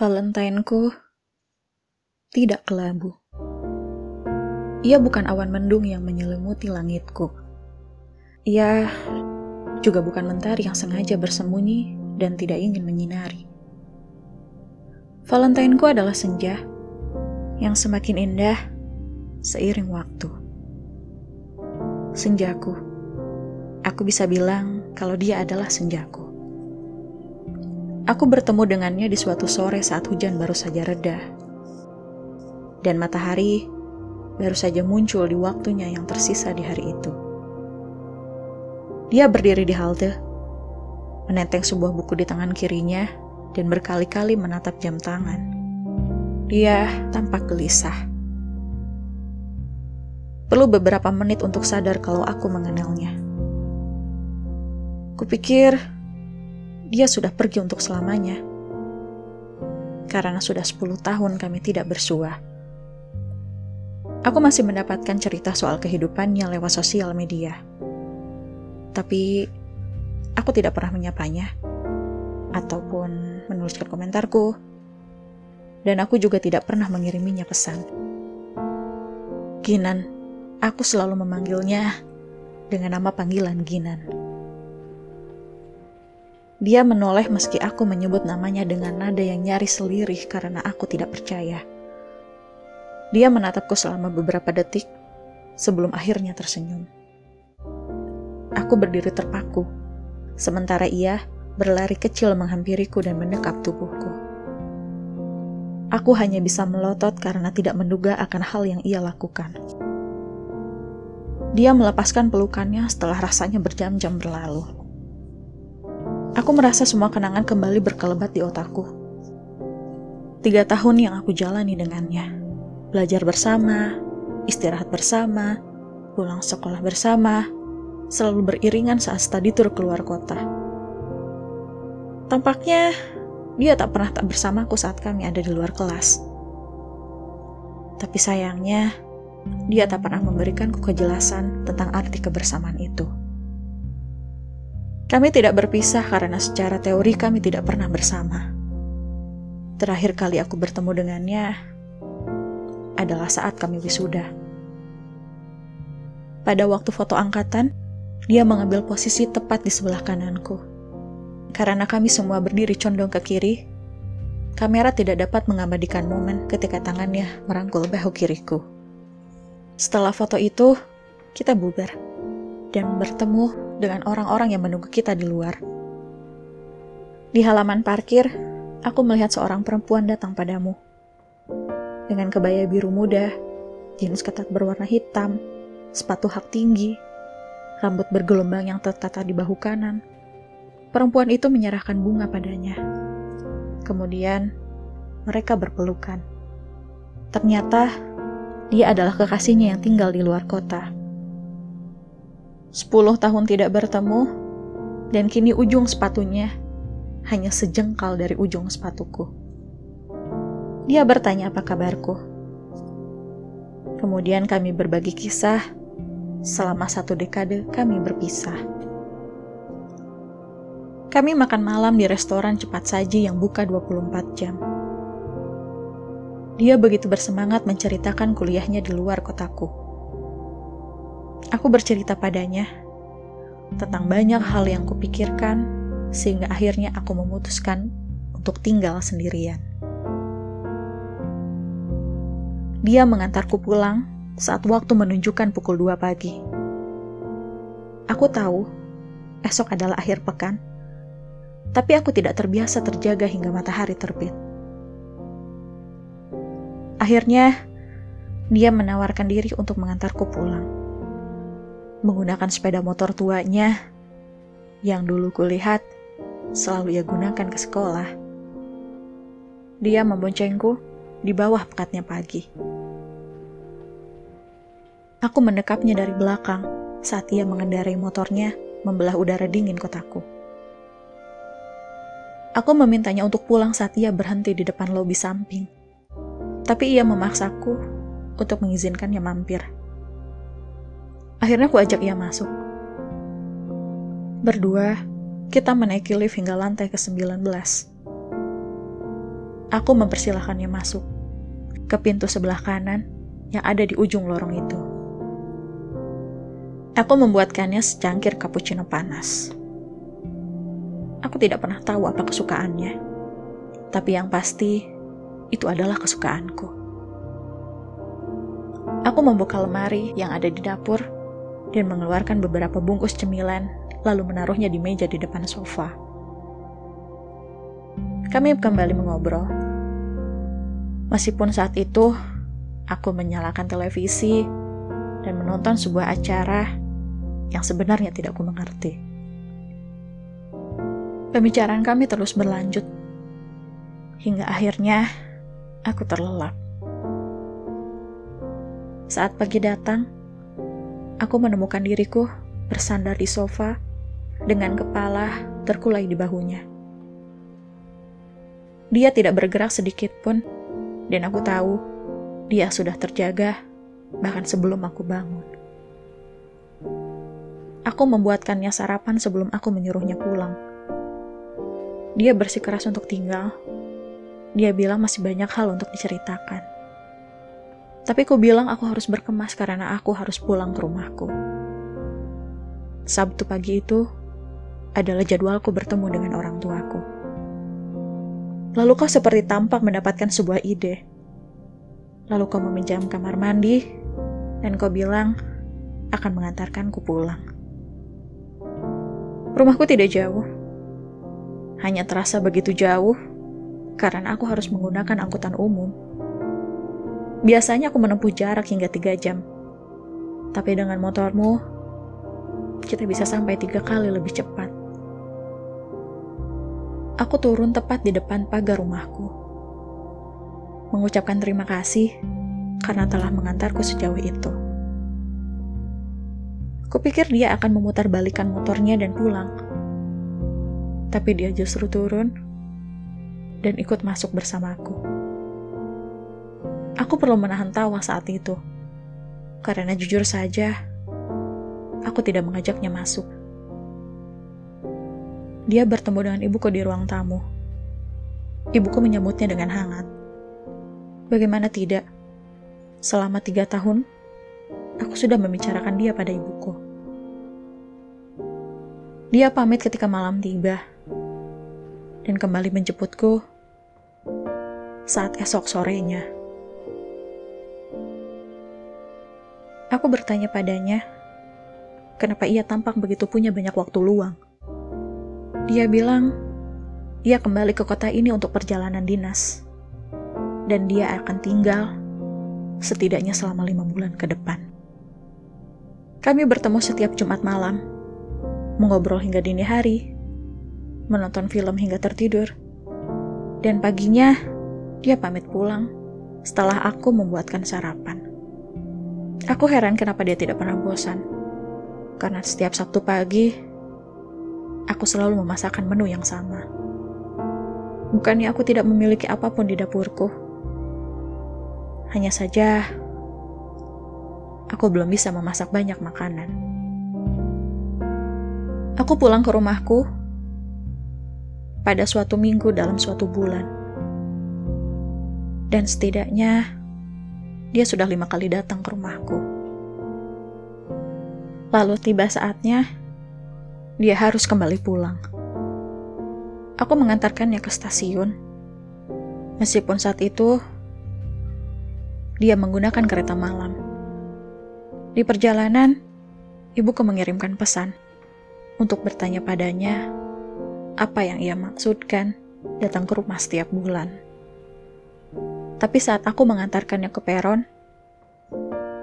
Valentineku tidak kelabu. Ia bukan awan mendung yang menyelimuti langitku. Ia juga bukan mentari yang sengaja bersembunyi dan tidak ingin menyinari. Valentineku adalah senja yang semakin indah seiring waktu. Senjaku, aku bisa bilang kalau dia adalah senjaku. Aku bertemu dengannya di suatu sore saat hujan baru saja reda. Dan matahari baru saja muncul di waktunya yang tersisa di hari itu. Dia berdiri di halte, menenteng sebuah buku di tangan kirinya, dan berkali-kali menatap jam tangan. Dia tampak gelisah. Perlu beberapa menit untuk sadar kalau aku mengenalnya. Kupikir dia sudah pergi untuk selamanya. Karena sudah 10 tahun kami tidak bersua. Aku masih mendapatkan cerita soal kehidupannya lewat sosial media. Tapi aku tidak pernah menyapanya ataupun menuliskan komentarku. Dan aku juga tidak pernah mengiriminya pesan. Ginan, aku selalu memanggilnya dengan nama panggilan Ginan. Dia menoleh meski aku menyebut namanya dengan nada yang nyaris selirih karena aku tidak percaya. Dia menatapku selama beberapa detik sebelum akhirnya tersenyum. Aku berdiri terpaku, sementara ia berlari kecil menghampiriku dan mendekap tubuhku. Aku hanya bisa melotot karena tidak menduga akan hal yang ia lakukan. Dia melepaskan pelukannya setelah rasanya berjam-jam berlalu. Aku merasa semua kenangan kembali berkelebat di otakku. Tiga tahun yang aku jalani dengannya. Belajar bersama, istirahat bersama, pulang sekolah bersama, selalu beriringan saat study tour keluar kota. Tampaknya dia tak pernah tak bersamaku saat kami ada di luar kelas. Tapi sayangnya, dia tak pernah memberikanku kejelasan tentang arti kebersamaan itu. Kami tidak berpisah karena secara teori kami tidak pernah bersama. Terakhir kali aku bertemu dengannya adalah saat kami wisuda. Pada waktu foto angkatan, dia mengambil posisi tepat di sebelah kananku. Karena kami semua berdiri condong ke kiri, kamera tidak dapat mengabadikan momen ketika tangannya merangkul bahu kiriku. Setelah foto itu, kita bubar dan bertemu dengan orang-orang yang menunggu kita di luar. Di halaman parkir, aku melihat seorang perempuan datang padamu. Dengan kebaya biru muda, jeans ketat berwarna hitam, sepatu hak tinggi, rambut bergelombang yang tertata di bahu kanan. Perempuan itu menyerahkan bunga padanya. Kemudian, mereka berpelukan. Ternyata, dia adalah kekasihnya yang tinggal di luar kota. Sepuluh tahun tidak bertemu, dan kini ujung sepatunya hanya sejengkal dari ujung sepatuku. Dia bertanya apa kabarku. Kemudian kami berbagi kisah, selama satu dekade kami berpisah. Kami makan malam di restoran cepat saji yang buka 24 jam. Dia begitu bersemangat menceritakan kuliahnya di luar kotaku Aku bercerita padanya tentang banyak hal yang kupikirkan, sehingga akhirnya aku memutuskan untuk tinggal sendirian. Dia mengantarku pulang saat waktu menunjukkan pukul 2 pagi. Aku tahu esok adalah akhir pekan, tapi aku tidak terbiasa terjaga hingga matahari terbit. Akhirnya, dia menawarkan diri untuk mengantarku pulang menggunakan sepeda motor tuanya yang dulu kulihat selalu ia gunakan ke sekolah. Dia memboncengku di bawah pekatnya pagi. Aku mendekapnya dari belakang saat ia mengendarai motornya membelah udara dingin kotaku. Aku memintanya untuk pulang saat ia berhenti di depan lobi samping. Tapi ia memaksaku untuk mengizinkannya mampir. Akhirnya aku ajak ia masuk. Berdua, kita menaiki lift hingga lantai ke-19. aku mempersilahkannya masuk ke pintu sebelah kanan yang ada di ujung lorong itu. Aku membuatkannya secangkir cappuccino panas. Aku tidak pernah tahu apa kesukaannya, tapi yang pasti itu adalah kesukaanku. Aku membuka lemari yang ada di dapur dan mengeluarkan beberapa bungkus cemilan, lalu menaruhnya di meja di depan sofa. Kami kembali mengobrol. Meskipun saat itu aku menyalakan televisi dan menonton sebuah acara yang sebenarnya tidak ku mengerti. Pembicaraan kami terus berlanjut hingga akhirnya aku terlelap. Saat pagi datang, aku menemukan diriku bersandar di sofa dengan kepala terkulai di bahunya. Dia tidak bergerak sedikit pun, dan aku tahu dia sudah terjaga bahkan sebelum aku bangun. Aku membuatkannya sarapan sebelum aku menyuruhnya pulang. Dia bersikeras untuk tinggal. Dia bilang masih banyak hal untuk diceritakan. Tapi ku bilang aku harus berkemas karena aku harus pulang ke rumahku. Sabtu pagi itu adalah jadwalku bertemu dengan orang tuaku. Lalu kau seperti tampak mendapatkan sebuah ide. Lalu kau meminjam kamar mandi, dan kau bilang akan mengantarkanku pulang. Rumahku tidak jauh. Hanya terasa begitu jauh karena aku harus menggunakan angkutan umum. Biasanya aku menempuh jarak hingga tiga jam. Tapi dengan motormu, kita bisa sampai tiga kali lebih cepat aku turun tepat di depan pagar rumahku. Mengucapkan terima kasih karena telah mengantarku sejauh itu. Kupikir dia akan memutar balikan motornya dan pulang. Tapi dia justru turun dan ikut masuk bersamaku. Aku perlu menahan tawa saat itu. Karena jujur saja, aku tidak mengajaknya masuk dia bertemu dengan ibuku di ruang tamu. Ibuku menyambutnya dengan hangat. Bagaimana tidak? Selama tiga tahun, aku sudah membicarakan dia pada ibuku. Dia pamit ketika malam tiba dan kembali menjemputku saat esok sorenya. Aku bertanya padanya, kenapa ia tampak begitu punya banyak waktu luang. Dia bilang, ia kembali ke kota ini untuk perjalanan dinas. Dan dia akan tinggal setidaknya selama lima bulan ke depan. Kami bertemu setiap Jumat malam, mengobrol hingga dini hari, menonton film hingga tertidur, dan paginya dia pamit pulang setelah aku membuatkan sarapan. Aku heran kenapa dia tidak pernah bosan, karena setiap Sabtu pagi aku selalu memasakkan menu yang sama. Bukannya aku tidak memiliki apa pun di dapurku. Hanya saja, aku belum bisa memasak banyak makanan. Aku pulang ke rumahku pada suatu minggu dalam suatu bulan. Dan setidaknya, dia sudah lima kali datang ke rumahku. Lalu tiba saatnya, dia harus kembali pulang. Aku mengantarkannya ke stasiun. Meskipun saat itu dia menggunakan kereta malam. Di perjalanan, ibuku mengirimkan pesan untuk bertanya padanya apa yang ia maksudkan datang ke rumah setiap bulan. Tapi saat aku mengantarkannya ke peron,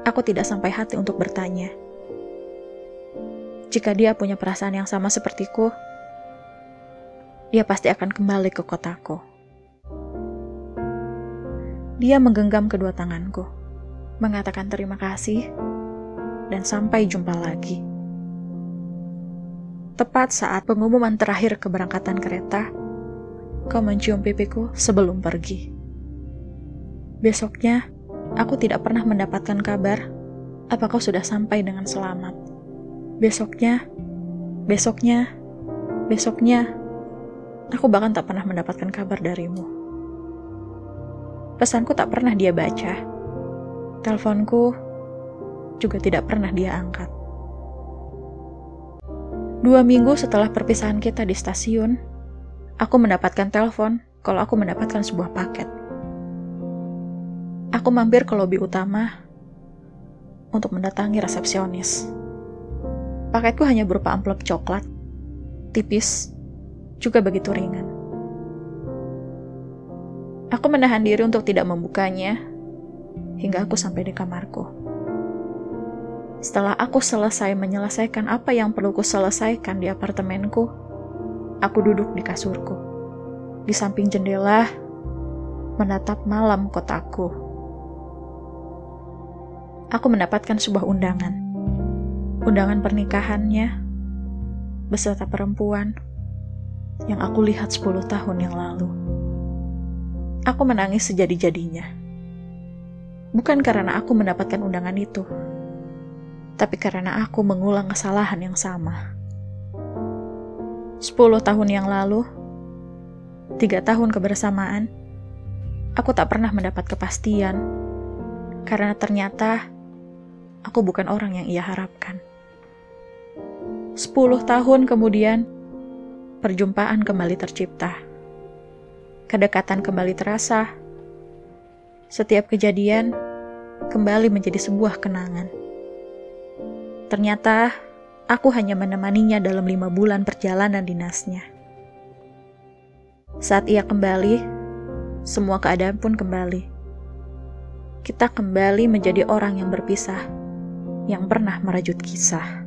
aku tidak sampai hati untuk bertanya jika dia punya perasaan yang sama sepertiku, dia pasti akan kembali ke kotaku. Dia menggenggam kedua tanganku, mengatakan terima kasih, dan sampai jumpa lagi. Tepat saat pengumuman terakhir keberangkatan kereta, kau mencium pipiku sebelum pergi. Besoknya, aku tidak pernah mendapatkan kabar apa kau sudah sampai dengan selamat besoknya, besoknya, besoknya, aku bahkan tak pernah mendapatkan kabar darimu. Pesanku tak pernah dia baca. Teleponku juga tidak pernah dia angkat. Dua minggu setelah perpisahan kita di stasiun, aku mendapatkan telepon kalau aku mendapatkan sebuah paket. Aku mampir ke lobi utama untuk mendatangi resepsionis. Paketku hanya berupa amplop coklat, tipis, juga begitu ringan. Aku menahan diri untuk tidak membukanya hingga aku sampai di kamarku. Setelah aku selesai menyelesaikan apa yang perlu ku selesaikan di apartemenku, aku duduk di kasurku. Di samping jendela, menatap malam kotaku. Aku mendapatkan sebuah undangan. Undangan pernikahannya beserta perempuan yang aku lihat 10 tahun yang lalu. Aku menangis sejadi-jadinya. Bukan karena aku mendapatkan undangan itu, tapi karena aku mengulang kesalahan yang sama. Sepuluh tahun yang lalu, tiga tahun kebersamaan, aku tak pernah mendapat kepastian karena ternyata aku bukan orang yang ia harapkan. Sepuluh tahun kemudian, perjumpaan kembali tercipta. Kedekatan kembali terasa. Setiap kejadian kembali menjadi sebuah kenangan. Ternyata aku hanya menemaninya dalam lima bulan perjalanan dinasnya. Saat ia kembali, semua keadaan pun kembali. Kita kembali menjadi orang yang berpisah, yang pernah merajut kisah.